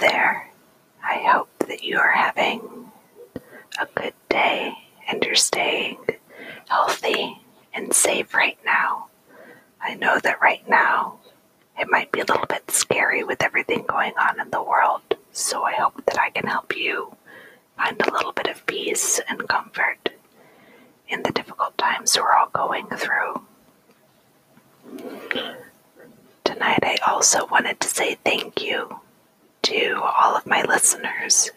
There. I hope that you are having a good day and you're staying healthy and safe right now. I know that right now it might be a little bit scary with everything going on in the world, so I hope that I can help you find a little bit of peace and comfort in the difficult times we're all going through. Tonight, I also wanted to say thank you to all of my listeners.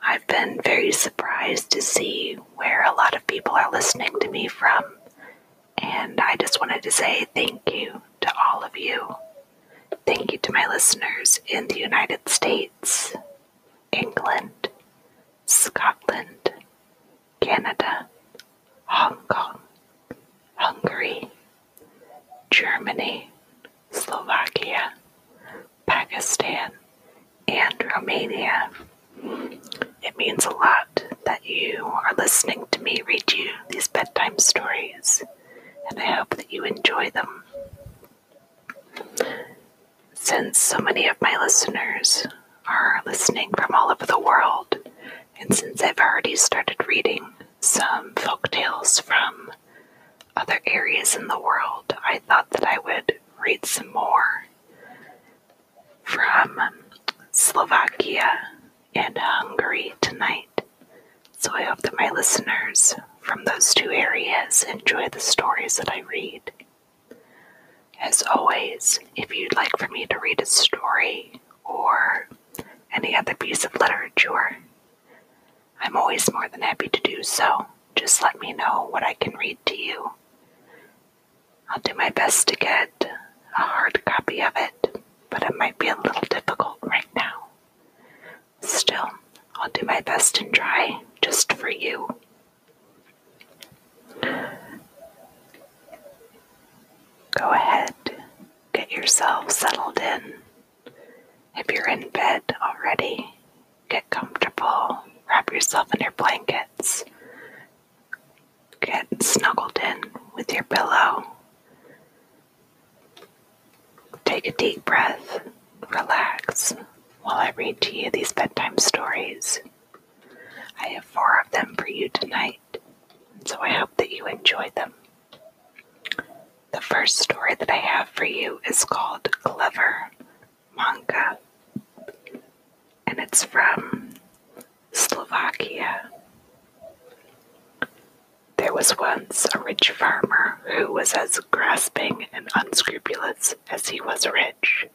I've been very surprised to see where a lot of people are listening to me from, and I just wanted to say thank you to all of you. Thank you to my listeners in the United States, England, Scotland, Canada, Hong Kong, Hungary, Germany, Slovakia, Pakistan, and Romania. It means a lot that you are listening to me read you these bedtime stories, and I hope that you enjoy them. Since so many of my listeners are listening from all over the world, and since I've already started reading some folk tales from other areas in the world, I thought that I would read some more from Slovakia and Hungary tonight. So I hope that my listeners from those two areas enjoy the stories that I read. As always, if you'd like for me to read a story or any other piece of literature, I'm always more than happy to do so. Just let me know what I can read to you. I'll do my best to get a hard copy of it, but it might be a little difficult right now. Still, I'll do my best and try just for you. Go ahead, get yourself settled in. If you're in bed already, get comfortable, wrap yourself in your blankets, get snuggled in with your pillow. Take a deep breath, relax while I read to you these bedtime stories. I have four of them for you tonight, so I hope that you enjoy them. The first story that I have for you is called Clever Manka, and it's from Slovakia. There was once a rich farmer who was as grasping and unscrupulous as he was rich.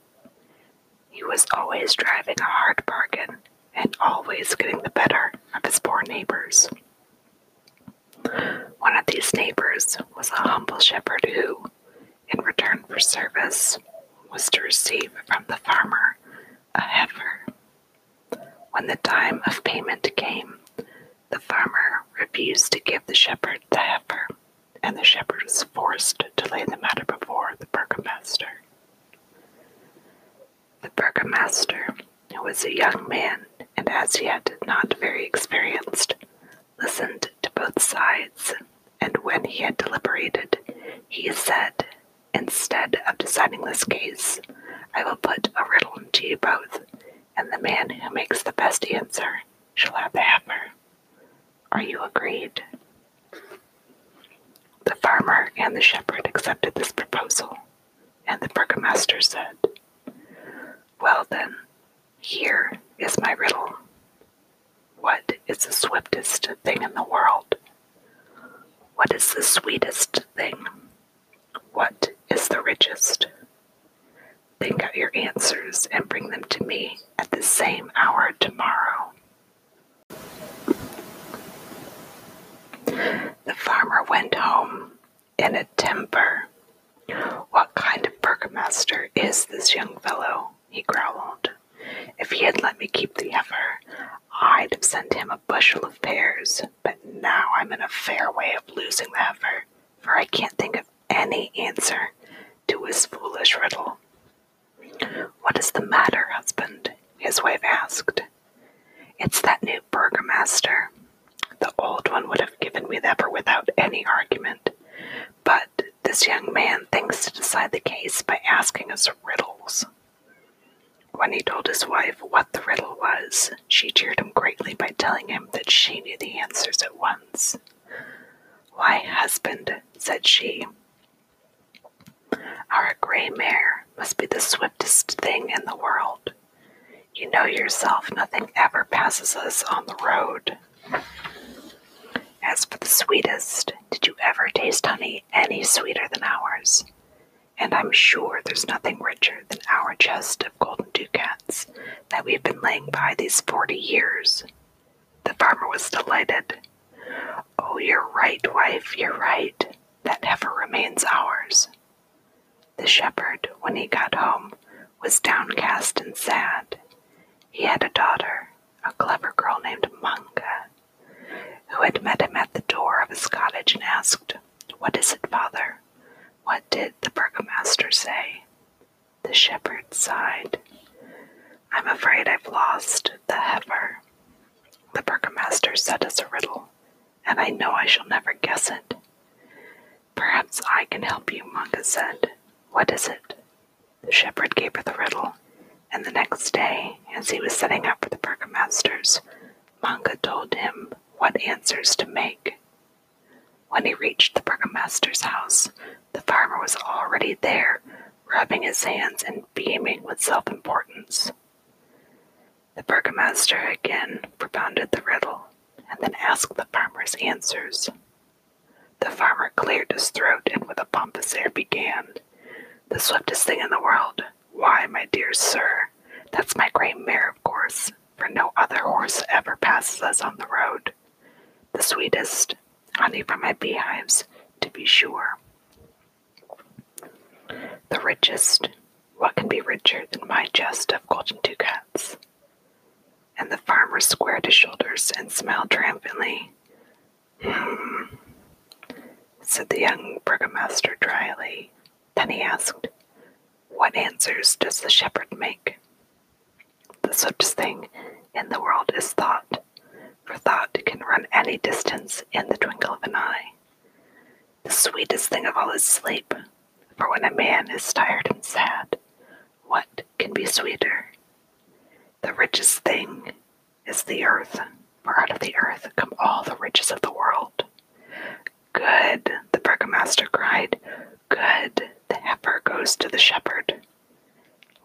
He was always driving a hard bargain and always getting the better of his poor neighbors. One of these neighbors was a humble shepherd who, in return for service, was to receive from the farmer a heifer. When the time of payment came, the farmer refused to give the shepherd the heifer, and the shepherd was forced to lay the matter before the burgomaster. The burgomaster, who was a young man and as yet not very experienced, listened to both sides, and when he had deliberated, he said, Instead of deciding this case, I will put a riddle to you both, and the man who makes the best answer shall have the heifer. Are you agreed? The farmer and the shepherd accepted this proposal, and the burgomaster said, Well then, here is my riddle. What is the swiftest thing in the world? What is the sweetest thing? What is the richest? Think out your answers and bring them to me at the same hour tomorrow. The farmer went home in a temper. What kind of burgomaster is this young fellow? He growled. If he had let me keep the heifer, I'd have sent him a bushel of pears, but now I'm in a fair way of losing the heifer, for I can't think of any answer to his foolish riddle. What is the matter, husband? his wife asked. It's that new burgomaster. The old one would have given me the heifer without any argument, but this young man thinks to decide the case by asking us riddles. When he told his wife what the riddle was, she cheered him greatly by telling him that she knew the answers at once. Why, husband, said she, our gray mare must be the swiftest thing in the world. You know yourself nothing ever passes us on the road. As for the sweetest, did you ever taste honey any sweeter than ours? And I'm sure there's nothing richer than our chest of golden ducats that we've been laying by these forty years. The farmer was delighted. Oh, you're right, wife, you're right. That heifer remains ours. The shepherd, when he got home, was downcast and sad. He had a daughter, a clever girl named Manka, who had met him at the door of his cottage and asked, What is it, father? What did the burgomaster say? The shepherd sighed. I'm afraid I've lost the heifer. The burgomaster said us a riddle, and I know I shall never guess it. Perhaps I can help you, Manka said. What is it? The shepherd gave her the riddle, and the next day, as he was setting out for the burgomaster's, Manka told him what answers to make. When he reached the burgomaster's house, the farmer was already there, rubbing his hands and beaming with self importance. The burgomaster again propounded the riddle and then asked the farmer's answers. The farmer cleared his throat and with a pompous air began, The swiftest thing in the world. Why, my dear sir, that's my gray mare, of course, for no other horse ever passes us on the road. The sweetest, honey from my beehives, to be sure. The richest, what can be richer than my chest of golden ducats? And the farmer squared his shoulders and smiled triumphantly. Hmm, said the young burgomaster dryly. Then he asked, What answers does the shepherd make? The swiftest thing in the world is thought, for thought can run any distance in the twinkle of an eye. The sweetest thing of all is sleep, for when a man is tired and sad, what can be sweeter? The richest thing is the earth, for out of the earth come all the riches of the world. Good, the burgomaster cried. Good, the heifer goes to the shepherd.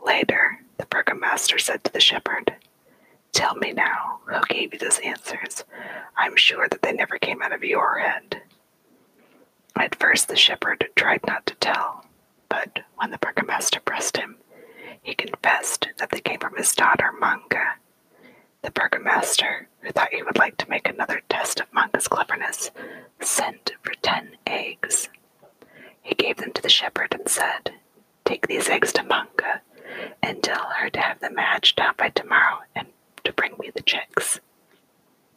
Later, the burgomaster said to the shepherd, Tell me now, who gave you those answers? I'm sure that they never came out of your head. At first, the shepherd tried not to tell, but when the burgomaster pressed him, he confessed that they came from his daughter, Manka. The burgomaster, who thought he would like to make another test of Manka's cleverness, sent for ten eggs. He gave them to the shepherd and said, Take these eggs to Manka and tell her to have them hatched out by tomorrow and to bring me the chicks.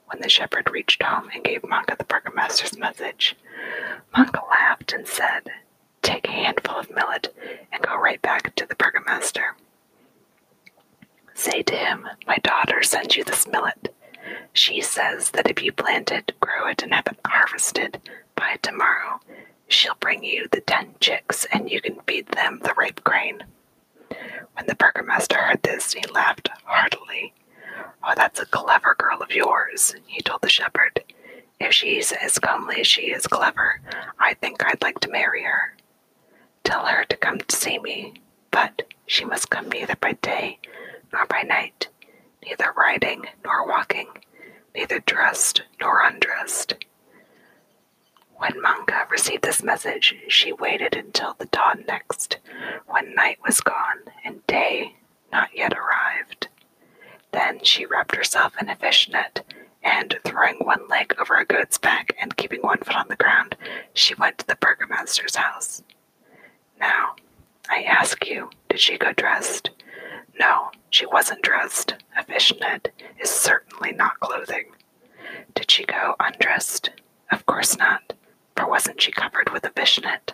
When the shepherd reached home and gave Manka the burgomaster's message, Manka laughed and said, Take a handful of millet and go right back to the burgomaster. Say to him, My daughter sends you this millet. She says that if you plant it, grow it, and have it harvested by tomorrow, she'll bring you the ten chicks and you can feed them the ripe grain. When the burgomaster heard this, he laughed heartily. Oh, that's a clever girl of yours, he told the shepherd. If she's as comely as she is clever, I think I'd like to marry her. Tell her to come to see me, but she must come neither by day nor by night, neither riding nor walking, neither dressed nor undressed. When Manka received this message, she waited until the dawn next, when night was gone and day not yet arrived. Then she wrapped herself in a fish net, and throwing one leg over a goat's back and keeping one foot on the ground, she went to the burgomaster's house. Now, I ask you, did she go dressed? No, she wasn't dressed. A fishnet is certainly not clothing. Did she go undressed? Of course not, for wasn't she covered with a fishnet?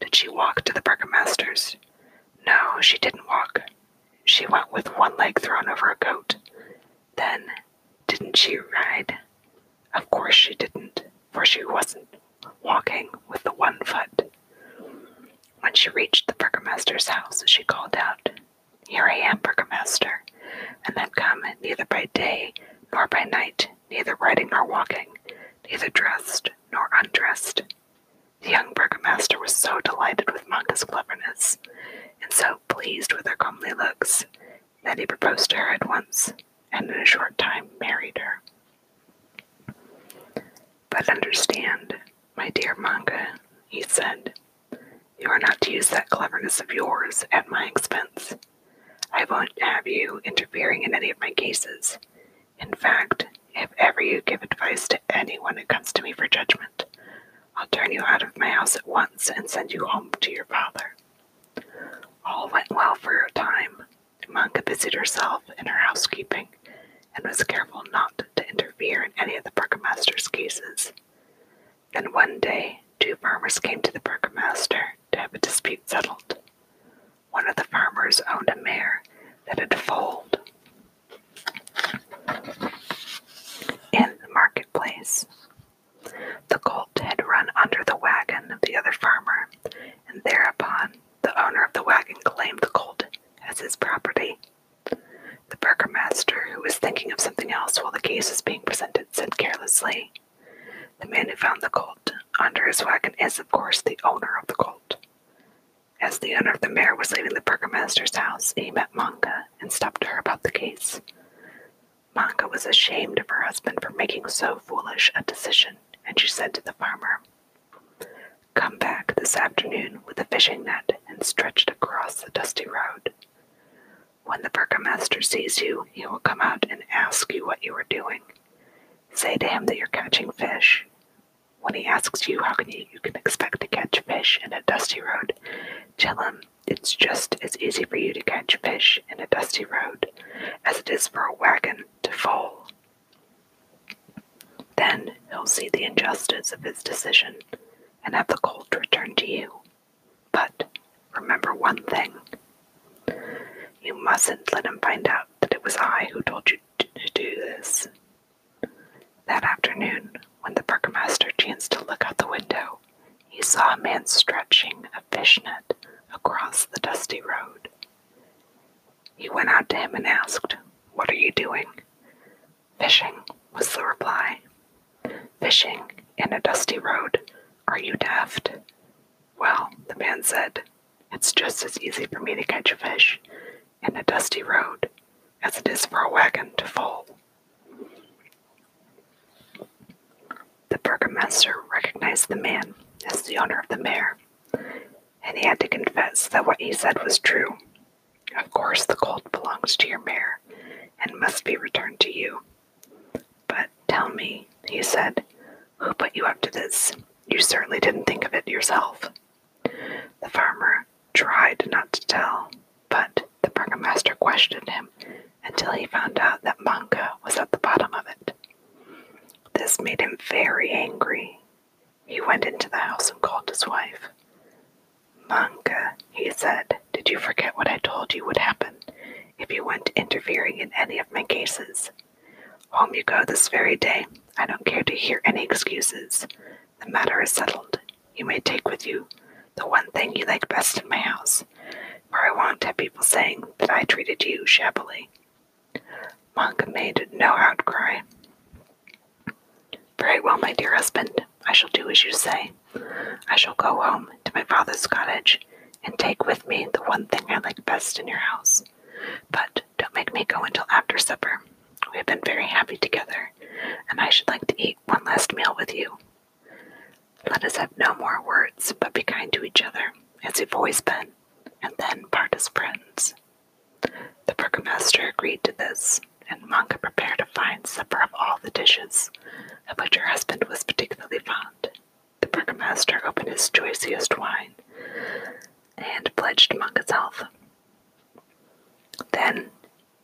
Did she walk to the burgomaster's? No, she didn't walk. She went with one leg thrown over a goat. Then, didn't she ride? Of course she didn't, for she wasn't walking with the one foot. When she reached the burgomaster's house, she called out, Here I am, Burgomaster, and I've come neither by day nor by night, neither riding nor walking, neither dressed nor undressed. The young burgomaster was so delighted with Manka's cleverness, and so pleased with her comely looks, that he proposed to her at once, and in a short time married her. But understand, my dear Manka, he said, you are not to use that cleverness of yours at my expense. I won't have you interfering in any of my cases. In fact, if ever you give advice to anyone who comes to me for judgment, I'll turn you out of my house at once and send you home to your father. All went well for a time. Manka busied herself in her housekeeping and was careful not to interfere in any of the burgomaster's cases. Then one day, two farmers came to the burgomaster to have a dispute settled. One of the farmers owned a mare that had foaled in the marketplace. The colt had run under the wagon of the other farmer, and thereupon the owner of the wagon claimed the colt as his property. The burgomaster, who was thinking of something else while the case was being presented, said carelessly, The man who found the colt under his wagon is, of course, the owner of the colt. As the owner of the mare was leaving the burgomaster's house, he met Manka and stopped her about the case. Manka was ashamed of her husband for making so foolish a decision, and she said to the farmer, Come back this afternoon with a fishing net and stretch it across the dusty road. When the burgomaster sees you, he will come out and ask you what you are doing. Say to him that you're catching fish. When he asks you how can you, you can expect to catch fish in a dusty road, tell him it's just as easy for you to catch fish in a dusty road as it is for a wagon to foal. Then he'll see the injustice of his decision and have the colt returned to you. But remember one thing you mustn't let him find out that it was I who told you to do this. That afternoon, when the burgomaster chanced to look out the window, he saw a man stretching a fish net across the dusty road. He went out to him and asked, What are you doing? Fishing, was the reply. Fishing in a dusty road. Are you daft? Well, the man said, It's just as easy for me to catch a fish in a dusty road as it is for a wagon to foal. The burgomaster recognized the man as the owner of the mare, and he had to confess that what he said was true. Of course, the colt belongs to your mare and must be returned to you. But tell me, he said, who put you up to this? You certainly didn't think of it yourself. The farmer tried not to tell, but the burgomaster questioned him until he found out that Manka was at the bottom of it. This made him very angry. He went into the house and called his wife. Manka, he said, did you forget what I told you would happen if you went interfering in any of my cases? Home you go this very day. I don't care to hear any excuses. The matter is settled. You may take with you the one thing you like best in my house, for I won't have people saying that I treated you shabbily. Manka made no outcry. Very well, my dear husband, I shall do as you say. I shall go home to my father's cottage and take with me the one thing I like best in your house. But don't make me go until after supper. We have been very happy together, and I should like to eat one last meal with you. Let us have no more words, but be kind to each other, as we've always been, and then part as friends. The burgomaster agreed to this, and Manka prepared a fine supper of all the dishes, of which her husband was particularly fond. The burgomaster opened his choicest wine and pledged Manka's health. Then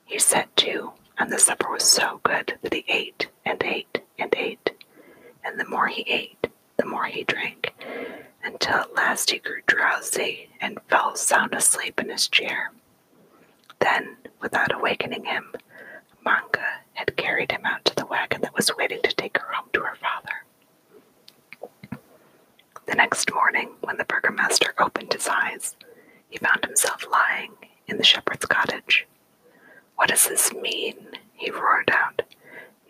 he set to, and the supper was so good that he ate and ate and ate, and the more he ate, the more he drank, until at last he grew drowsy and fell sound asleep in his chair. Then, without awakening him, Manka had carried him out to the wagon that was waiting to take her home to her father. The next morning, when the burgomaster opened his eyes, he found himself lying in the shepherd's cottage. What does this mean? he roared out.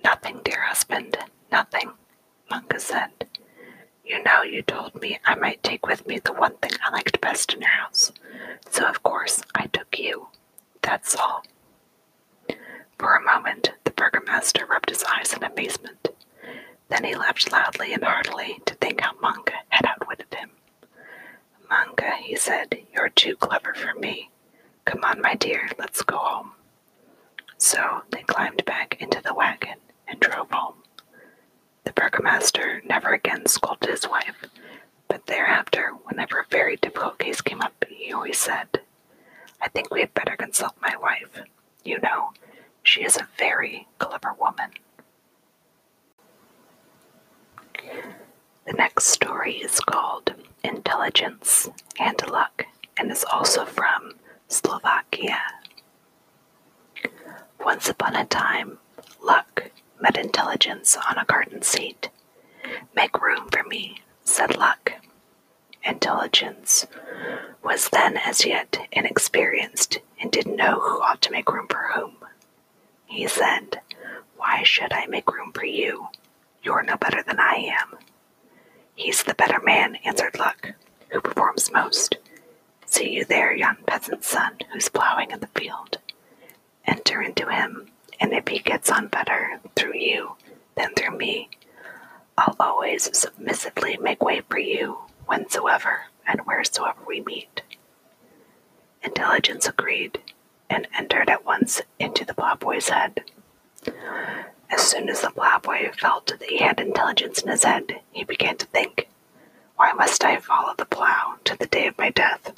Nothing, dear husband, nothing, Munka said. You know, you told me I might take with me the one thing I liked best in your house, so of course I took you. That's all. For a moment, the burgomaster rubbed his eyes in amazement. Then he laughed loudly and heartily to think how Munka had outwitted him. Munka, he said, you're too clever for me. Come on, my dear, let's go home. So they climbed back into the wagon and drove home. The burgomaster never again scolded his wife, but thereafter, whenever a very difficult case came up, he always said, I think we had better consult my wife. You know, she is a very clever woman. The next story is called Intelligence and Luck and is also from Slovakia. Once upon a time, Luck met Intelligence on a garden seat. Make room for me, said Luck. Intelligence was then as yet inexperienced and didn't know who ought to make room for whom. He said, Why should I make room for you? You're no better than I am. He's the better man, answered Luck, who performs most. See you there, yon peasant's son, who's ploughing in the field. Enter into him, and if he gets on better through you than through me, I'll always submissively make way for you whensoever and wheresoever we meet. Intelligence agreed and entered at once into the plowboy's head. As soon as the plowboy felt that he had intelligence in his head, he began to think, Why must I follow the plow to the day of my death?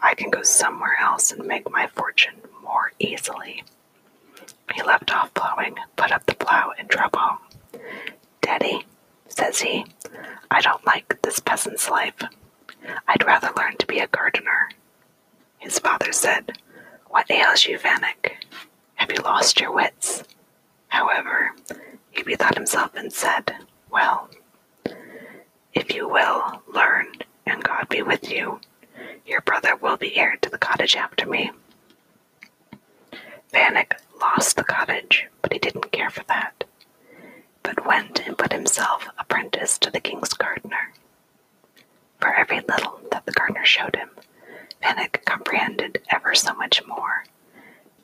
I can go somewhere else and make my fortune more easily. He left off plowing, put up the plow, and drove home. Daddy, says he, I don't like this peasant's life. I'd rather learn to be a gardener. His father said, What ails you, Vanek? Have you lost your wits? However, he bethought himself and said, Well, if you will learn, and God be with you, your brother will be heir to the cottage after me. Vanek lost the cottage, but he didn't care for that, but went and put himself apprentice to the king's gardener. For every little that the gardener showed him, Vanek comprehended ever so much more.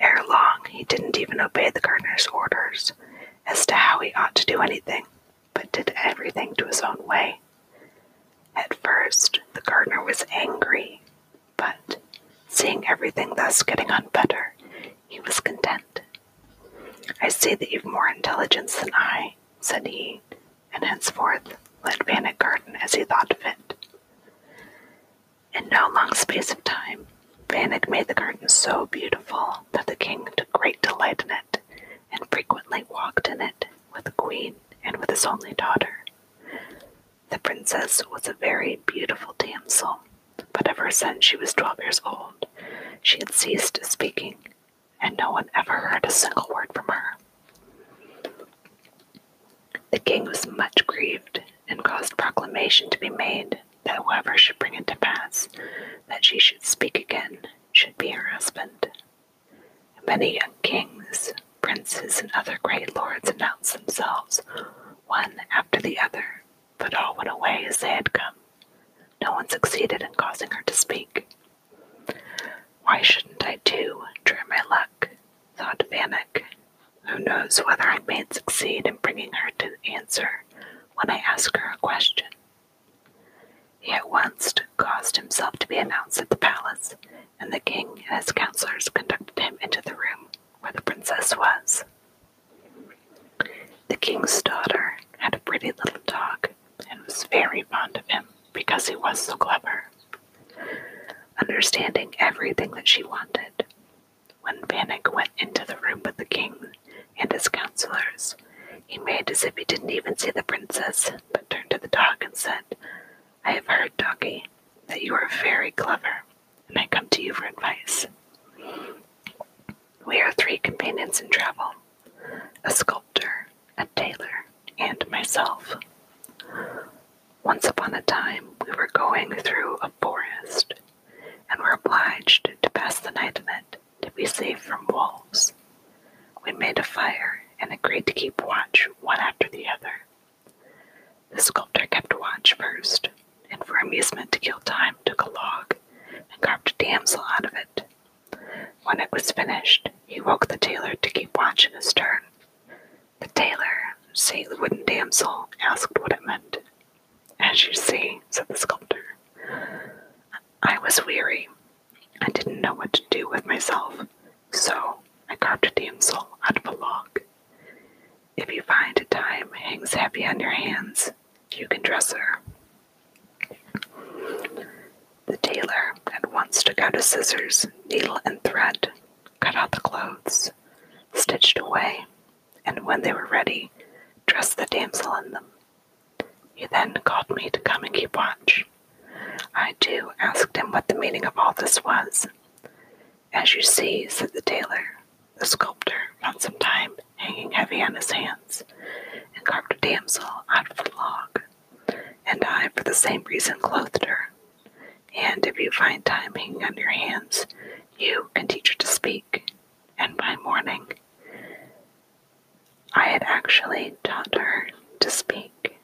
Ere long, he didn't even obey the gardener's orders as to how he ought to do anything, but did everything to his own way. At first, the gardener was angry, but seeing everything thus getting on better, he was content. I see that you've more intelligence than I, said he, and henceforth led Vanek garden as he thought fit. In no long space of time, Vanek made the garden so beautiful that the king took great delight in it, and frequently walked in it with the queen and with his only daughter. The princess was a very beautiful damsel, but ever since she was twelve years old, she had ceased speaking, and no one ever heard a single word from her. The king was much grieved and caused proclamation to be made that whoever should bring it to pass that she should speak again should be her husband. Many young kings, princes, and other great lords announced themselves, one after the other, but all went away as they had come. No one succeeded in causing her to speak. Why shouldn't I too try my luck? thought Vanek. Who knows whether I may succeed in bringing her to answer when I ask her a question? He at once caused himself to be announced at the palace, and the king and his counselors conducted him into the room where the princess was. The king's daughter had a pretty little dog and was very fond of him because he was so clever, understanding everything that she wanted. When Vanek went into the room with the king and his counselors, he made as if he didn't even see the princess, but turned to the dog and said, I have heard, doggy, that you are very clever, and I come to you for advice. We are three companions in travel a sculptor, a tailor, and myself. Once upon a time, we were going through a forest, and were obliged to pass the night in it to be safe from wolves. We made a fire and agreed to keep watch one after the other. The sculptor kept watch first, and for amusement to kill time took a log and carved a damsel out of it. When it was finished, he woke the tailor to keep watch in his turn. The tailor, seeing the wooden damsel, asked what it meant. As you see, said the sculptor, I was weary. I didn't know what to do with myself, so I carved a damsel out of a log. If you find a time hangs heavy on your hands, you can dress her. The tailor at once took out his scissors, needle, and thread, cut out the clothes, stitched away, and when they were ready, dressed the damsel in them. He then called me to come and keep watch. I too asked him what the meaning of all this was. As you see, said the tailor, the sculptor found some time hanging heavy on his hands and carved a damsel out of a log, and I, for the same reason, clothed her. And if you find time hanging on your hands, you can teach her to speak. And by morning, I had actually taught her to speak.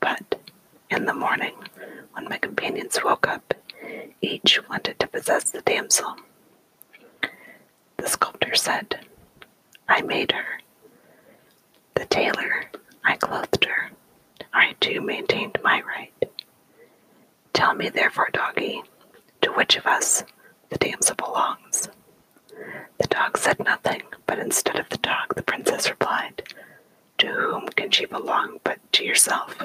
But in the morning, when my companions woke up, each wanted to possess the damsel. The sculptor said, I made her. The tailor, I clothed her. I too maintained my right. Tell me, therefore, doggy, to which of us the damsel belongs. The dog said nothing, but instead of the dog, the princess replied, To whom can she belong but to yourself?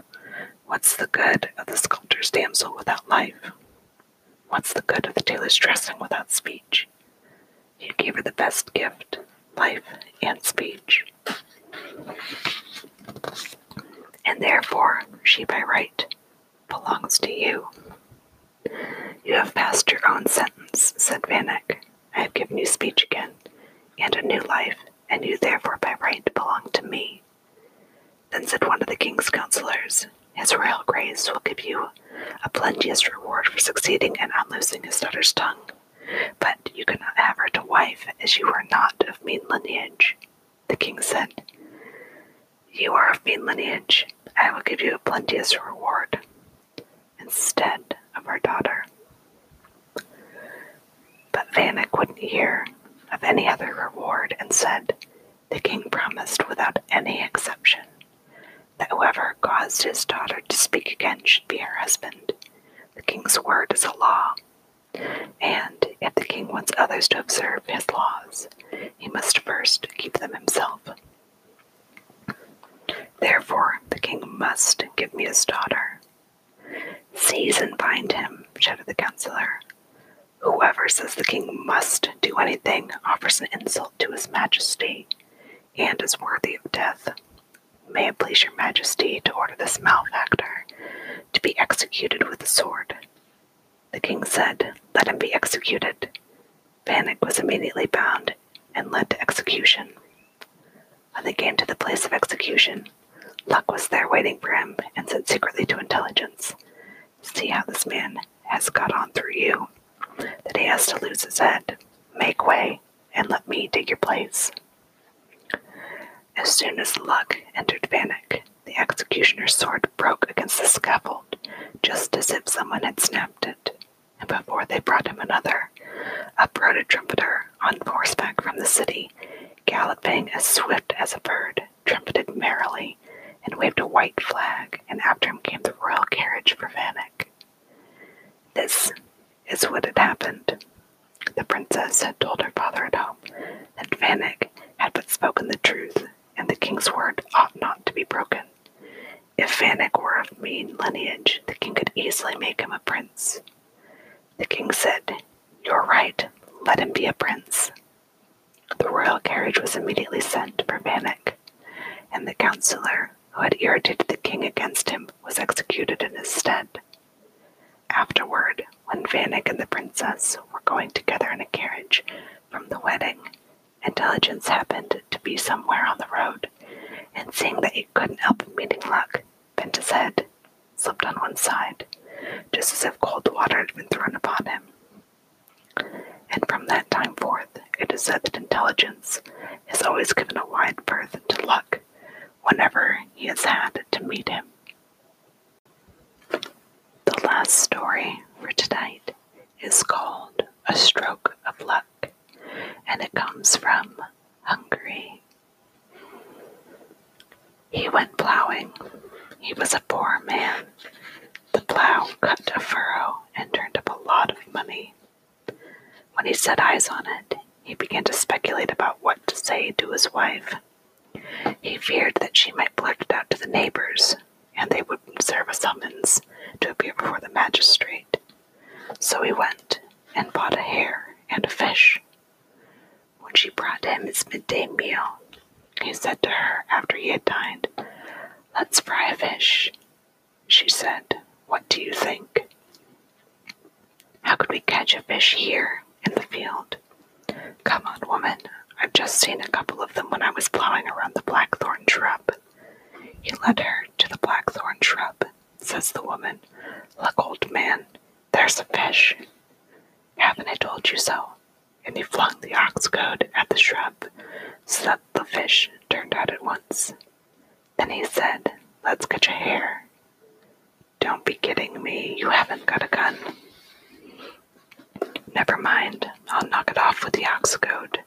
What's the good of the sculptor's damsel without life? What's the good of the tailor's dressing without speech? You gave her the best gift life and speech. And therefore, she by right belongs to you. You have passed your own sentence, said Vanek. I have given you speech again, and a new life, and you therefore by right belong to me. Then said one of the king's counselors, His Royal Grace will give you a plenteous reward for succeeding in unloosing his daughter's tongue, but you cannot have her to wife, as you are not of mean lineage. The king said, You are of mean lineage. I will give you a plenteous reward instead of our daughter. But Vanek wouldn't hear of any other reward and said, The king promised without any exception that whoever caused his daughter to speak again should be her husband. The king's word is a law, and if the king wants others to observe his laws, he must first keep them himself. Therefore, the king must give me his daughter. Seize and bind him, shouted the counselor. Whoever says the king must do anything offers an insult to his majesty and is worthy of death. May it please your majesty to order this malefactor to be executed with the sword. The king said, Let him be executed. Vanek was immediately bound and led to execution. When they came to the place of execution, Luck was there waiting for him and said secretly to intelligence, See how this man has got on through you, that he has to lose his head. Make way and let me take your place. As soon as Luck entered Vanek, the executioner's sword broke against the scaffold, just as if someone had snapped it. And before they brought him another, up rode a trumpeter on horseback from the city, galloping as swift as a bird, trumpeted merrily, and waved a white flag, and after him came the royal carriage for Vanek. This is what had happened. The princess had told her father at home that Vanek had but spoken the truth, and the king's word ought not to be broken. If Vanek were of mean lineage, the king could easily make him a prince. The king said, You're right, let him be a prince. The royal carriage was immediately sent for Vanek, and the counselor who had irritated the king against him was executed in his stead. Afterward, when Vanek and the princess were going together in a carriage from the wedding, intelligence happened to be somewhere on the road, and seeing that he couldn't help meeting luck, bent his head, slipped on one side, just as if cold water had been thrown upon him, and from that time forth it is said that intelligence has always given a wide berth to luck whenever he has had to meet him. The last story for tonight is called A Stroke of Luck, and it comes from Hungary. He went plowing. He was a poor man. The plow cut a furrow and turned up a lot of money. When he set eyes on it, he began to speculate about what to say to his wife. He feared that she might blurt it out to the neighbors, and they would serve a summons to appear before the magistrate. So he went and bought a hare and a fish. When she brought him his midday meal, he said to her after he had dined, Let's fry a fish. She said, What do you think? How could we catch a fish here in the field? Come on, woman. I've just seen a couple of them when I was plowing around the blackthorn shrub. He led her to the blackthorn shrub, says the woman. Look, old man, there's a fish. Haven't I told you so? And he flung the ox goad at the shrub so that the fish turned out at once. Then he said, Let's catch a hare. Don't be kidding me, you haven't got a gun. Never mind, I'll knock it off with the ox goad.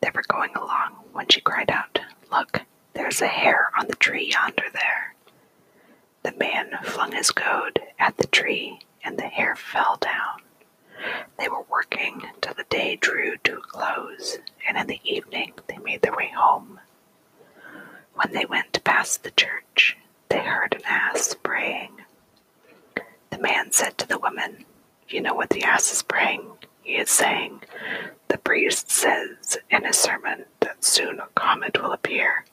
They were going along when she cried out, Look, there's a hare on the tree yonder there. The man flung his goad at the tree, and the hare fell down. They were working till the day drew to a close, and in the evening they made their way home. When they went past the church, they heard an ass braying. The man said to the woman, You know what the ass is braying? He is saying, The priest says in his sermon that soon a comet will appear,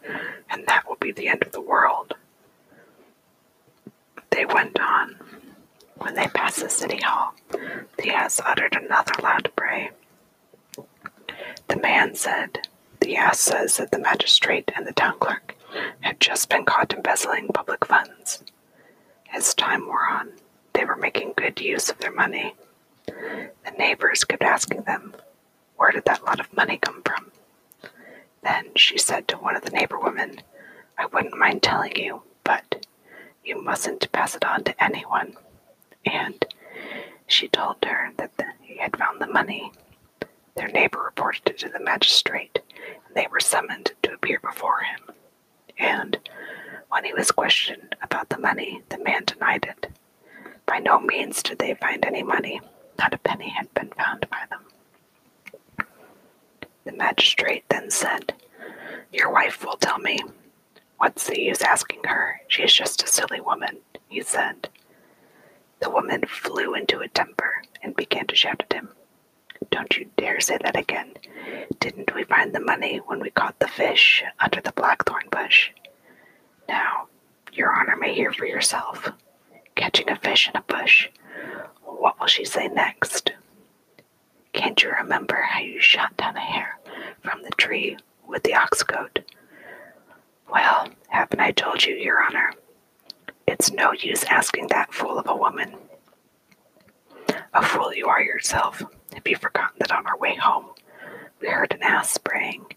and that will be the end of the world. They went on. When they passed the city hall, the ass uttered another loud bray. The man said, The ass says that the magistrate and the town clerk had just been caught embezzling public funds. As time wore on, they were making good use of their money. The neighbors kept asking them, Where did that lot of money come from? Then she said to one of the neighbor women, I wouldn't mind telling you, but you mustn't pass it on to anyone. And she told her that the, he had found the money. Their neighbor reported it to the magistrate, and they were summoned to appear before him. And when he was questioned about the money, the man denied it. By no means did they find any money. Not a penny had been found by them. The magistrate then said, Your wife will tell me. What's the use asking her? She is just a silly woman, he said. The woman flew into a temper and began to shout at him. Don't you dare say that again. Didn't we find the money when we caught the fish under the blackthorn bush? Now, your honor may hear for yourself. Catching a fish in a bush. What will she say next? Can't you remember how you shot down a hare from the tree with the ox goad? Well, haven't I told you, your honor? It's no use asking that fool of a woman. A fool you are yourself. Have you forgotten that on our way home we heard an ass braying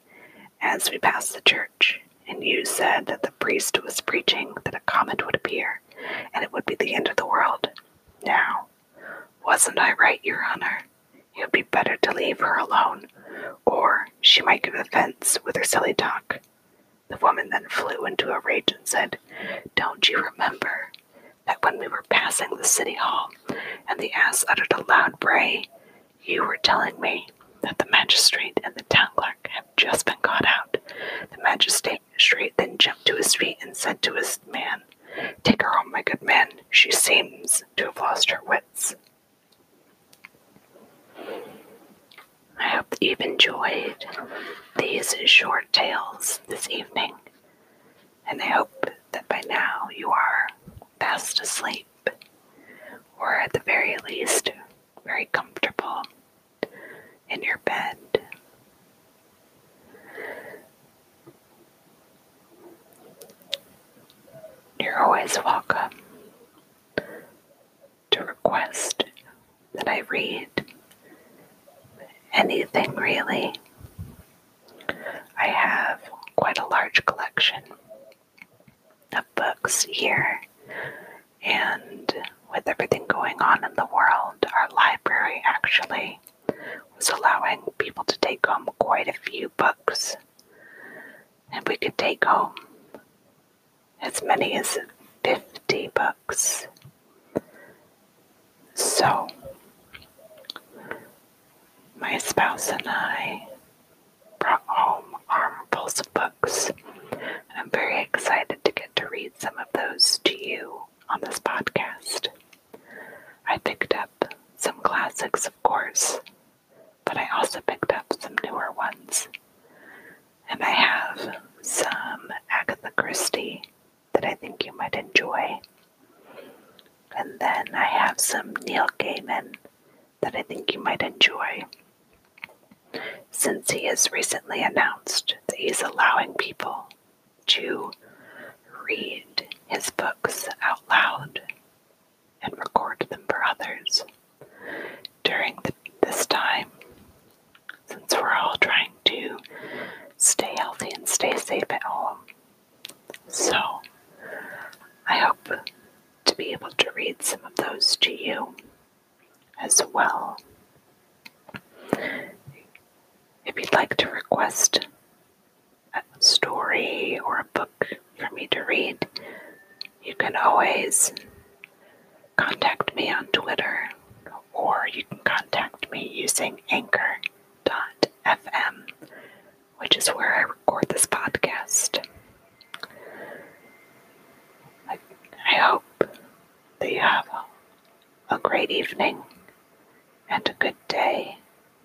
as we passed the church, and you said that the priest was preaching that a comet would appear and it would be the end of the world? Now, wasn't I right, your honor? It would be better to leave her alone, or she might give offense with her silly talk. The woman then flew into a rage and said, Don't you remember that when we were passing the city hall and the ass uttered a loud bray, you were telling me that the magistrate and the town clerk have just been caught out? The magistrate then jumped to his feet and said to his man, Take her home, my good man. She seems to have lost her wits. I hope that you've enjoyed these short tales this evening, and I hope that by now you are fast asleep, or at the very least, very comfortable in your bed. You're always welcome to request that I read anything really. I have quite a large collection of books here, and with everything going on in the world, our library actually was allowing people to take home quite a few books. And we could take home as many as 50 books. So, my spouse and I brought home armfuls of books, and I'm very excited to get to read some of those to you on this podcast. I picked up some classics, of course, but I also picked up some newer ones. And I have some Agatha Christie that I think you might enjoy. And then I have some Neil Gaiman that I think you might enjoy. Since he has recently announced that he's allowing people to read his books out loud and record them for others during the, this time, since we're all trying to stay healthy and stay safe at home. So, I hope to be able to read some of those to you as well. If you'd like to request a story or a book for me to read, you can always contact me on Twitter or you can contact me using anchor.fm, which is where I record this podcast. I, I hope that you have a, a great evening and a good day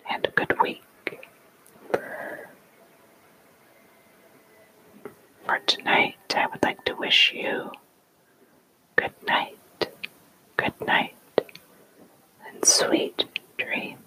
and a good week. For tonight, I would like to wish you good night, good night, and sweet dreams.